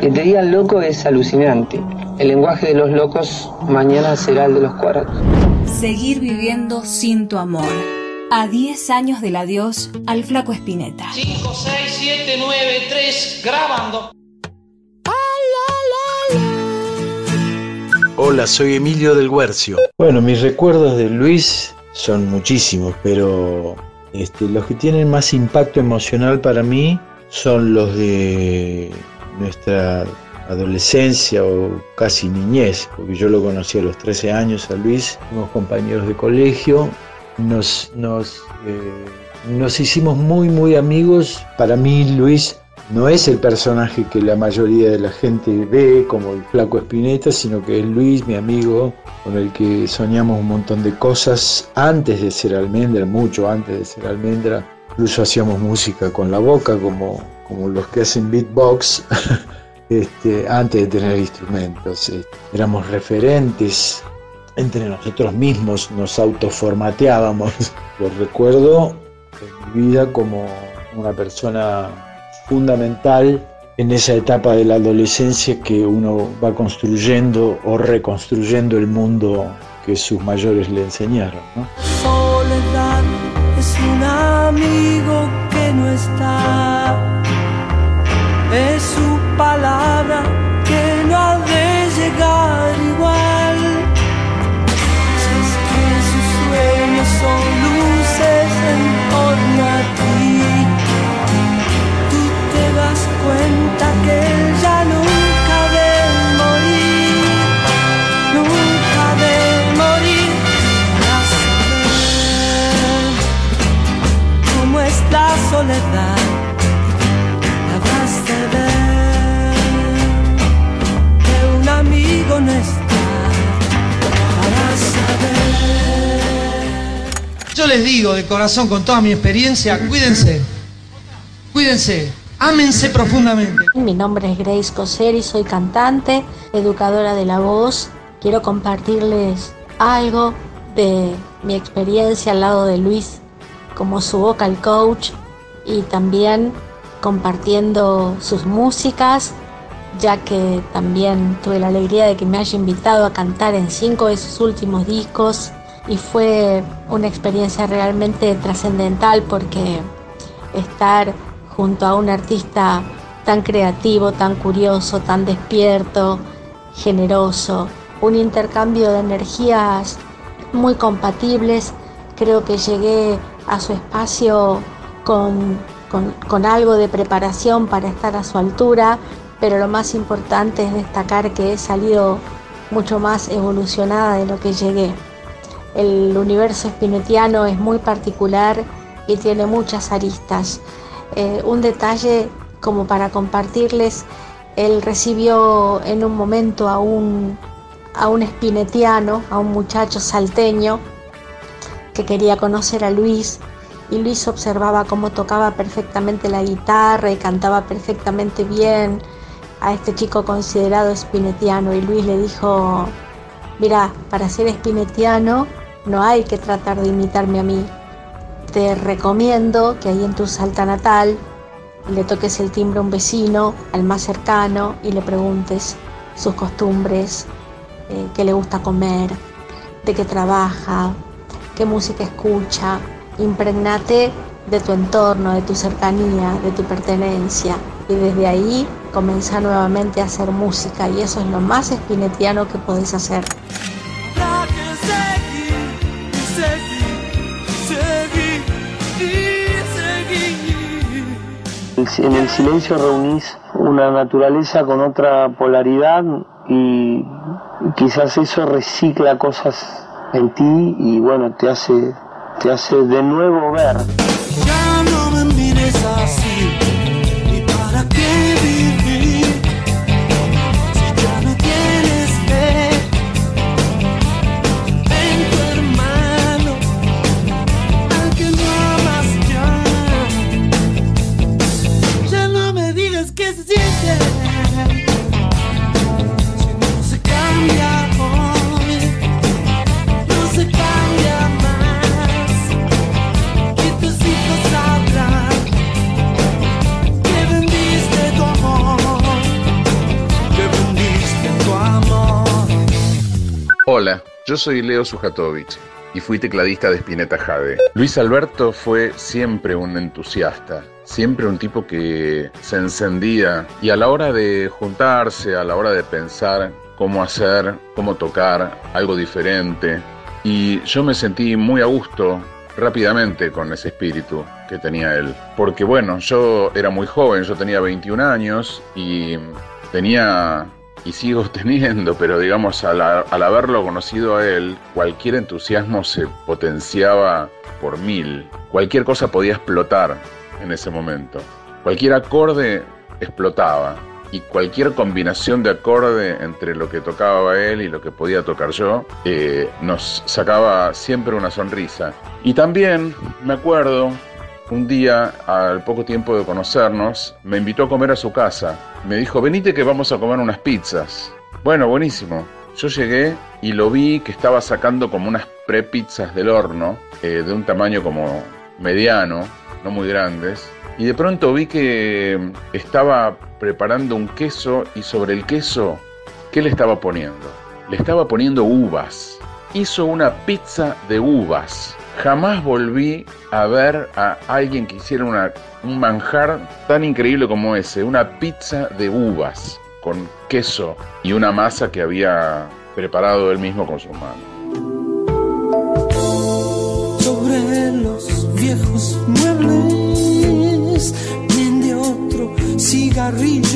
Que te digan loco es alucinante. El lenguaje de los locos mañana será el de los cuartos. Seguir viviendo sin tu amor. A 10 años del adiós al flaco Espineta. 5, 6, 7, 9, 3, grabando. Hola, soy Emilio del Guercio. Bueno, mis recuerdos de Luis son muchísimos, pero este, los que tienen más impacto emocional para mí son los de nuestra adolescencia o casi niñez, porque yo lo conocí a los 13 años a Luis, fuimos compañeros de colegio, nos, nos, eh, nos hicimos muy, muy amigos. Para mí Luis no es el personaje que la mayoría de la gente ve como el flaco Espineta, sino que es Luis, mi amigo, con el que soñamos un montón de cosas antes de ser almendra, mucho antes de ser almendra. Incluso hacíamos música con la boca, como, como los que hacen beatbox. Este, antes de tener instrumentos. Eh, éramos referentes entre nosotros mismos, nos autoformateábamos. Lo recuerdo en mi vida como una persona fundamental en esa etapa de la adolescencia que uno va construyendo o reconstruyendo el mundo que sus mayores le enseñaron. Soledad es un amigo que no está les digo de corazón, con toda mi experiencia, cuídense, cuídense, ámense profundamente. Mi nombre es Grace Coser y soy cantante, educadora de la voz. Quiero compartirles algo de mi experiencia al lado de Luis como su vocal coach y también compartiendo sus músicas ya que también tuve la alegría de que me haya invitado a cantar en cinco de sus últimos discos y fue una experiencia realmente trascendental porque estar junto a un artista tan creativo, tan curioso, tan despierto, generoso, un intercambio de energías muy compatibles, creo que llegué a su espacio con, con algo de preparación para estar a su altura pero lo más importante es destacar que he salido mucho más evolucionada de lo que llegué. El universo espinetiano es muy particular y tiene muchas aristas. Eh, un detalle como para compartirles, él recibió en un momento a un, a un espinetiano, a un muchacho salteño que quería conocer a Luis y Luis observaba cómo tocaba perfectamente la guitarra y cantaba perfectamente bien a este chico considerado espinetiano y Luis le dijo, mira, para ser espinetiano no hay que tratar de imitarme a mí. Te recomiendo que ahí en tu salta natal le toques el timbre a un vecino, al más cercano, y le preguntes sus costumbres, eh, qué le gusta comer, de qué trabaja, qué música escucha. Impregnate de tu entorno, de tu cercanía, de tu pertenencia. Y desde ahí comenzar nuevamente a hacer música y eso es lo más espinetiano que podés hacer. En el silencio reunís una naturaleza con otra polaridad y quizás eso recicla cosas en ti y bueno, te hace, te hace de nuevo ver. Ya no me así, yo soy Leo Sujatovich y fui tecladista de Spinetta Jade. Luis Alberto fue siempre un entusiasta, siempre un tipo que se encendía y a la hora de juntarse, a la hora de pensar cómo hacer, cómo tocar algo diferente, y yo me sentí muy a gusto rápidamente con ese espíritu que tenía él. Porque bueno, yo era muy joven, yo tenía 21 años y tenía y sigo teniendo, pero digamos, al, haberlo conocido a él, cualquier entusiasmo se potenciaba por mil. Cualquier cosa podía explotar en ese momento. Cualquier acorde explotaba. Y cualquier combinación de acorde entre lo que tocaba él y lo que podía tocar yo eh, nos sacaba siempre una sonrisa. Y también me acuerdo un día, al poco tiempo de conocernos, me invitó a comer a su casa. Me dijo, venite que vamos a comer unas pizzas. Bueno, buenísimo. Yo llegué y lo vi que estaba sacando como unas pre-pizzas del horno, eh, de un tamaño como mediano, no muy grandes. Y de pronto vi que estaba preparando un queso y sobre el queso, ¿qué le estaba poniendo? Le estaba poniendo uvas. Hizo una pizza de uvas. Jamás volví a ver a alguien que hiciera una, un manjar tan increíble como ese, una pizza de uvas con queso y una masa que había preparado él mismo con su mano. Sobre los viejos muebles prende otro cigarrillo.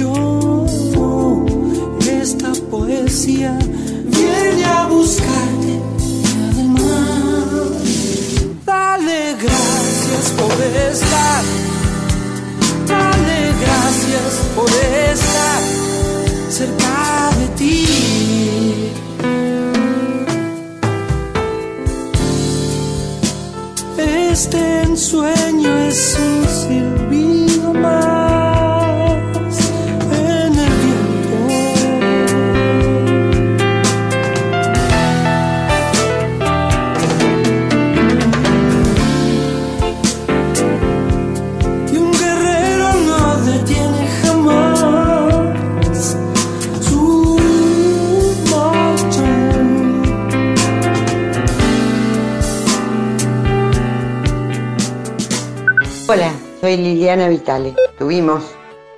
Vitale. Tuvimos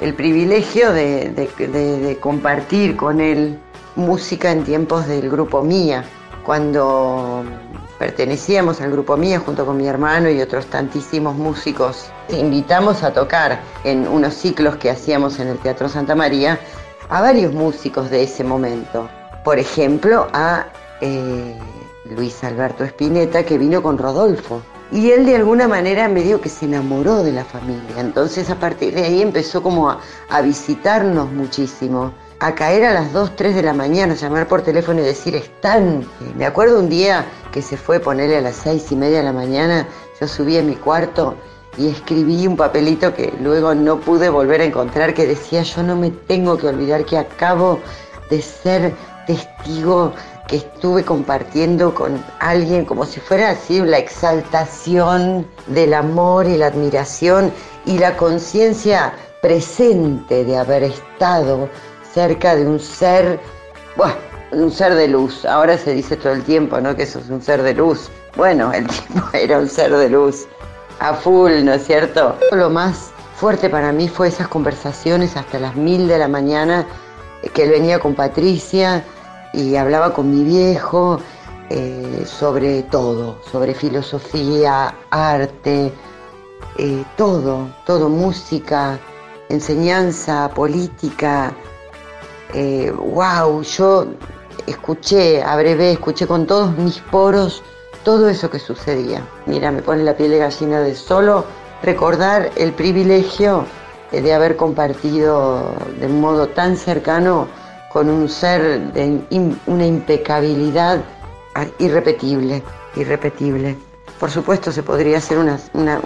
el privilegio de, compartir con él música en tiempos del grupo Mía, cuando pertenecíamos al grupo Mía junto con mi hermano y otros tantísimos músicos. Invitamos a tocar en unos ciclos que hacíamos en el Teatro Santa María a varios músicos de ese momento. Por ejemplo, a eh, Luis Alberto Spinetta, que vino con Rodolfo. Y él de alguna manera medio que se enamoró de la familia. Entonces a partir de ahí empezó como a, visitarnos muchísimo. A caer a las 2, 3 de la mañana, llamar por teléfono y decir, están. Me acuerdo un día que se fue a ponerle a las 6 y media de la mañana, yo subí a mi cuarto y escribí un papelito que luego no pude volver a encontrar que decía, yo no me tengo que olvidar que acabo de ser testigo que estuve compartiendo con alguien como si fuera así la exaltación del amor y la admiración y la conciencia presente de haber estado cerca de un ser, bueno, un ser de luz. Ahora se dice todo el tiempo, ¿no? Que eso es un ser de luz. Bueno, el tipo era un ser de luz a full, ¿no es cierto? Lo más fuerte para mí fue esas conversaciones hasta las mil de la mañana que él venía con Patricia y hablaba con mi viejo eh, sobre todo, sobre filosofía, arte, eh, todo, todo, música, enseñanza, política. Eh, wow, yo escuché, a breve, escuché con todos mis poros todo eso que sucedía. Mira, me pone la piel de gallina de solo recordar el privilegio eh, de haber compartido de un modo tan cercano con un ser de una impecabilidad ah, irrepetible, irrepetible. Por supuesto se podría hacer una, una,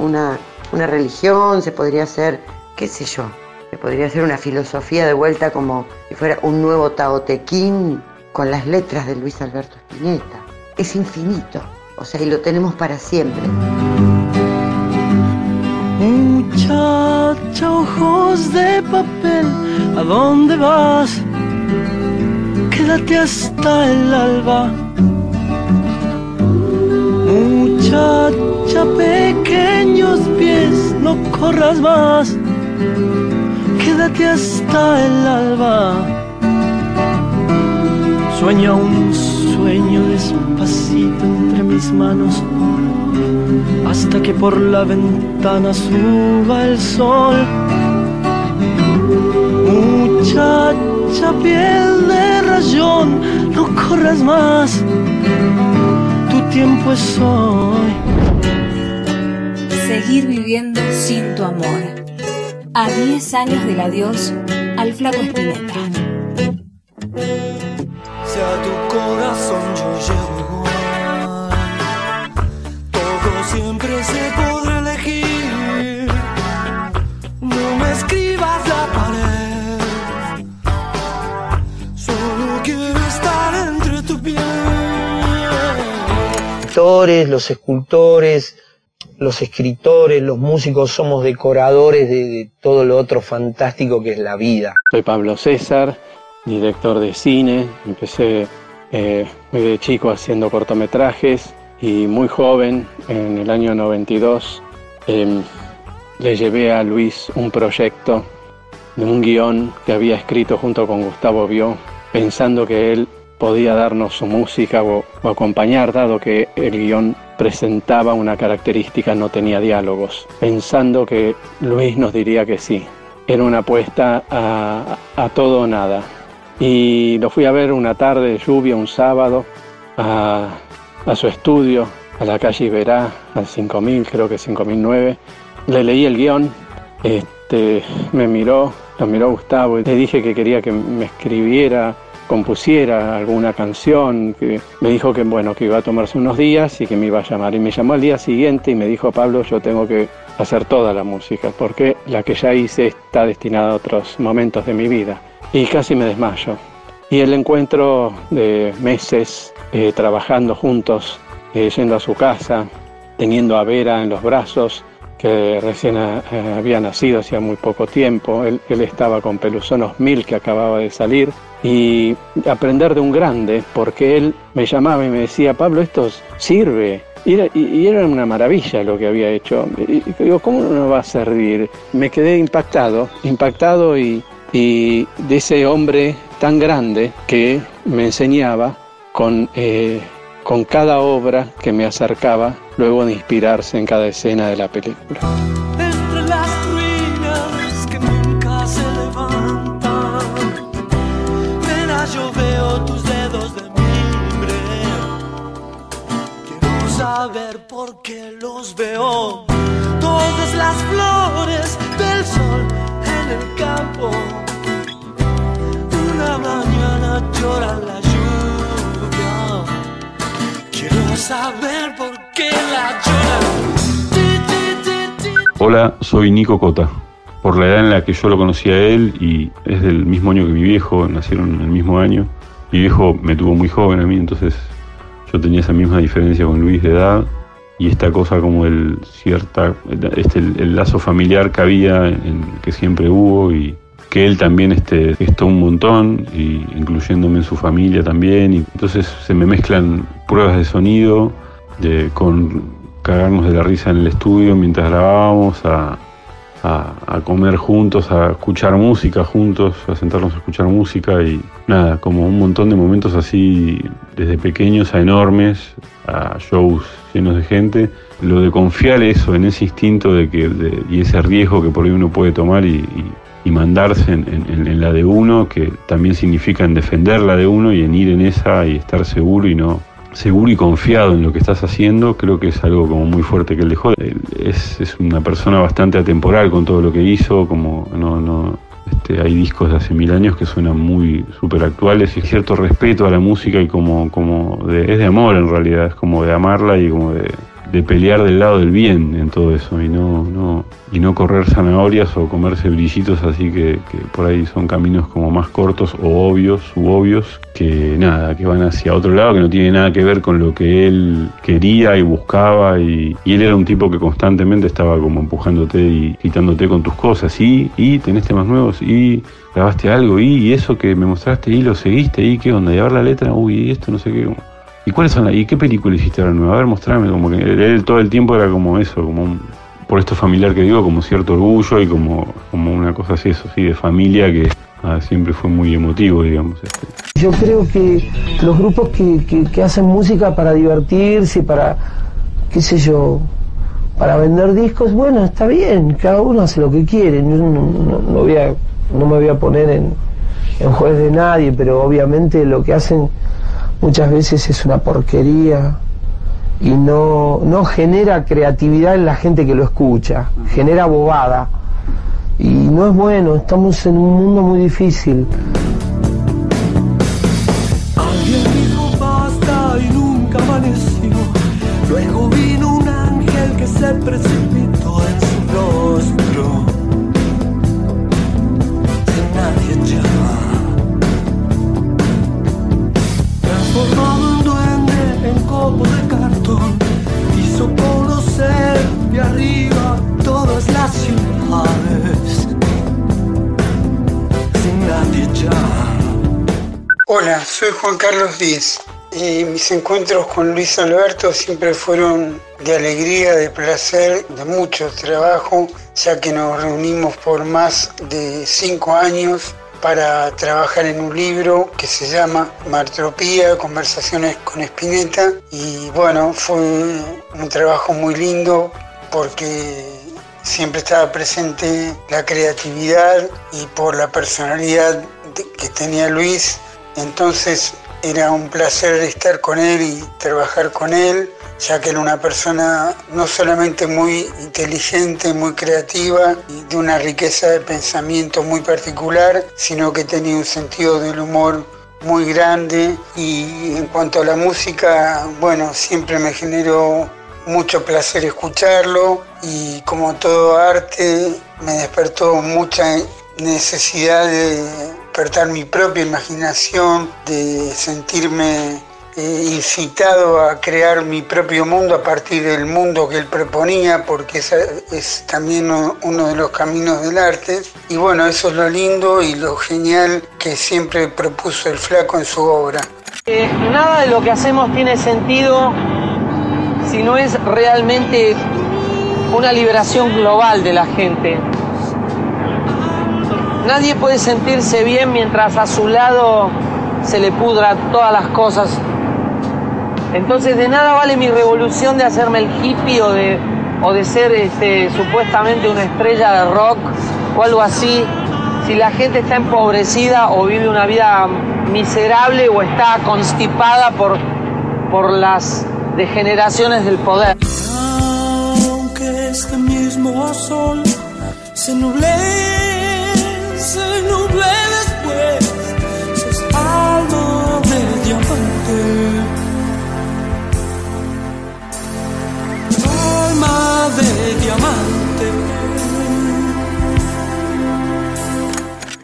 una- religión, se podría hacer, qué sé yo, se podría hacer una filosofía de vuelta como si fuera un nuevo Tao Te Ching con las letras de Luis Alberto Spinetta. Es infinito, o sea, y lo tenemos para siempre. Muchacha, ojos de papel, ¿a dónde vas? Quédate hasta el alba, Muchacha, pequeños pies, no corras más. Quédate hasta el alba. Sueña un sueño despacito entre mis manos hasta que por la ventana suba el sol. Muchacha, piel de rayón, no corras más. Tu tiempo es hoy. Seguir viviendo sin tu amor. A 10 años del adiós al flaco Espineta. Si a tu corazón yo llego igual, todo siempre se pintores, los escultores, los escritores, los músicos somos decoradores de, de todo lo otro fantástico que es la vida. Soy Pablo César, director de cine. Empecé eh, muy de chico haciendo cortometrajes y muy joven, en el año 92, em, le llevé a Luis un proyecto de un guion que había escrito junto con Gustavo Bió, pensando que él podía darnos su música o, acompañar, dado que el guion presentaba una característica, no tenía diálogos, pensando que Luis nos diría que sí. Era una apuesta a, a todo o nada. Y lo fui a ver una tarde de lluvia, un sábado, a, a su estudio, a la calle Iberá, al 5000, creo que 5009. Le leí el guion, este, me miró, lo miró Gustavo y le dije que quería que me escribiera, compusiera alguna canción, que me dijo que bueno, que iba a tomarse unos días y que me iba a llamar. Y me llamó al día siguiente y me dijo, Pablo, yo tengo que hacer toda la música, porque la que ya hice está destinada a otros momentos de mi vida. Y casi me desmayo. Y el encuentro de meses eh, trabajando juntos, eh, yendo a su casa, teniendo a Vera en los brazos, que recién eh, había nacido hacía muy poco tiempo. Él, estaba con Pelusonos Mil, que acababa de salir, y aprender de un grande, porque él me llamaba y me decía, Pablo, esto sirve. Y era, y- y era una maravilla lo que había hecho. Y, y digo, ¿cómo no va a servir? Me quedé impactado, impactado y, y de ese hombre tan grande que me enseñaba con, eh, con cada obra que me acercaba, luego de inspirarse en cada escena de la película. Entre las ruinas que nunca se levantan, nena, yo veo tus dedos de mimbre. Quiero saber por qué los veo. Todas las flores del sol en el campo. Una mañana llora la lluvia. Quiero saber Hola, soy Nico Cota. Por la edad en la que yo lo conocí a él y es del mismo año que mi viejo, nacieron el mismo año. Mi viejo me tuvo muy joven a mí, entonces yo tenía esa misma diferencia con Luis de edad y esta cosa como el cierta este el, el lazo familiar que había en, que siempre hubo y que él también este gestó un montón y incluyéndome en su familia también y entonces se me mezclan pruebas de sonido de, con cagarnos de la risa en el estudio mientras grabábamos a, comer juntos, a escuchar música juntos, a sentarnos a escuchar música y nada, como un montón de momentos así, desde pequeños a enormes, a shows llenos de gente. Lo de confiar eso, en ese instinto de que, y ese riesgo que por ahí uno puede tomar y, mandarse en, en- en la de uno, que también significa en defender la de uno y en ir en esa y estar seguro y no, seguro y confiado en lo que estás haciendo, creo que es algo como muy fuerte que él dejó. Él Es, es una persona bastante atemporal con todo lo que hizo, como no, no, este, hay discos de hace mil años que suenan muy súper actuales y cierto respeto a la música y como, como de, es de amor en realidad, es como de amarla y como de, de pelear del lado del bien en todo eso y no, no, y no correr zanahorias o comerse brillitos así que, que por ahí son caminos como más cortos o obvios u que nada, que van hacia otro lado que no tiene nada que ver con lo que él quería y buscaba y, él era un tipo que constantemente estaba como empujándote y quitándote con tus cosas. Y, y tenés temas nuevos y grabaste algo y, y eso que me mostraste y lo seguiste y qué onda ver la letra, uy, esto no sé qué, como- ¿y cuáles son las, y qué película hiciste ahora nueva? A ver, mostrame, como que él todo el tiempo era como eso, como un, por esto familiar que digo, como cierto orgullo y como, como una cosa así, eso sí, de familia que ah, siempre fue muy emotivo, digamos. Este. Yo creo que los grupos que, que- que hacen música para divertirse, para, qué sé yo, para vender discos, bueno, está bien, cada uno hace lo que quiere. Yo no, no- no voy a- no me voy a poner en, en juez de nadie, pero obviamente lo que hacen muchas veces es una porquería y no, no genera creatividad en la gente que lo escucha, genera bobada. Y no es bueno, estamos en un mundo muy difícil. Juan Carlos Díez. Y mis encuentros con Luis Alberto siempre fueron de alegría, de placer, de mucho trabajo, ya que nos reunimos por más de cinco años para trabajar en un libro que se llama Martropía, Conversaciones con Spinetta. Y bueno, fue un trabajo muy lindo porque siempre estaba presente la creatividad y por la personalidad que tenía Luis. Entonces era un placer estar con él y trabajar con él, ya que era una persona no solamente muy inteligente, muy creativa y de una riqueza de pensamiento muy particular, sino que tenía un sentido del humor muy grande y en cuanto a la música, bueno, siempre me generó mucho placer escucharlo y como todo arte me despertó mucha necesidad de despertar mi propia imaginación, de sentirme eh, incitado a crear mi propio mundo a partir del mundo que él proponía, porque es también uno de los caminos del arte. Y bueno, eso es lo lindo y lo genial que siempre propuso el flaco en su obra. Eh, nada de lo que hacemos tiene sentido si no es realmente una liberación global de la gente. Nadie puede sentirse bien mientras a su lado se le pudra todas las cosas. Entonces de nada vale mi revolución de hacerme el hippie o de, o de ser este, supuestamente una estrella de rock o algo así. Si la gente está empobrecida o vive una vida miserable o está constipada por, por las degeneraciones del poder. Aunque este mismo sol se nuble,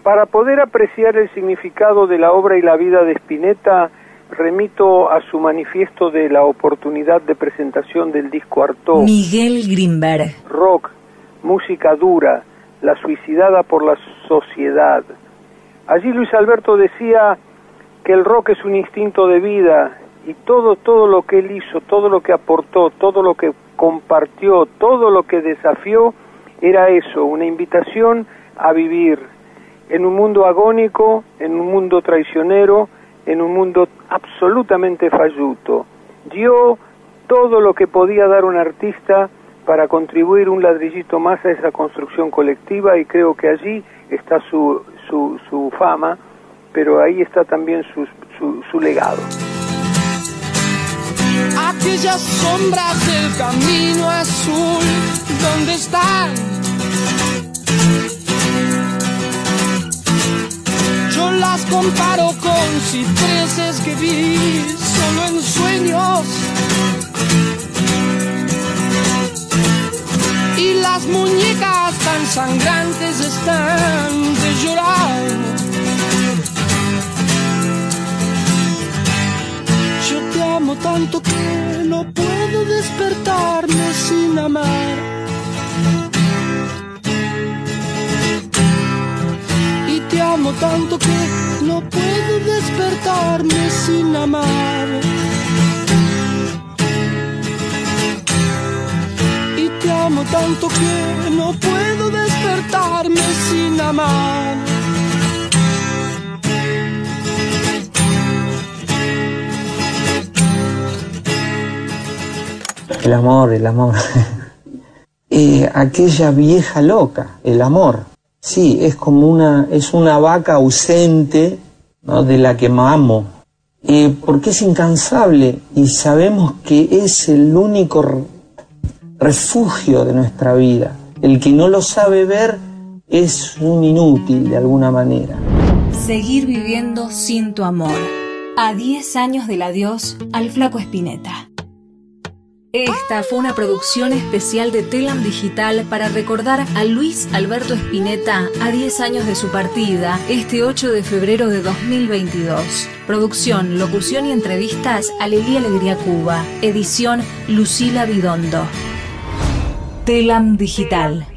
Para poder apreciar el significado de la obra y la vida de Spinetta, remito a su manifiesto de la oportunidad de presentación del disco Artaud. Miguel Grimberg. rock, música dura, la suicidada por la sociedad. Allí Luis Alberto decía que el rock es un instinto de vida y todo todo lo que él hizo, todo lo que aportó, todo lo que compartió, todo lo que desafió era eso, una invitación a vivir en un mundo agónico, en un mundo traicionero, en un mundo absolutamente falluto. Dio todo lo que podía dar un artista para contribuir un ladrillito más a esa construcción colectiva y creo que allí está su, su, fama, pero ahí está también su, su, su legado. Aquellas sombras del camino azul, ¿dónde están? Yo las comparo con cipreses que vi solo en sueños. Y las muñecas tan sangrantes están de llorar. Yo te amo tanto que no puedo despertarme sin amar. Y te amo tanto que no puedo despertarme sin amar. Que no puedo despertarme sin amar. El amor, el amor. Eh, aquella vieja loca, el amor. Sí, es como una, es una vaca ausente ¿no? de la que amo. Eh, porque es incansable y sabemos que es el único refugio de nuestra vida. El que no lo sabe ver es un inútil de alguna manera. Seguir viviendo sin tu amor. A 10 años del adiós al flaco Espineta. Esta fue una producción especial de Telam Digital para recordar a Luis Alberto Espineta a 10 años de su partida, este 8 de febrero de 2022. Producción, locución y entrevistas Alelí Alegría Cuba. Edición Lucila Bidondo. Telam Digital.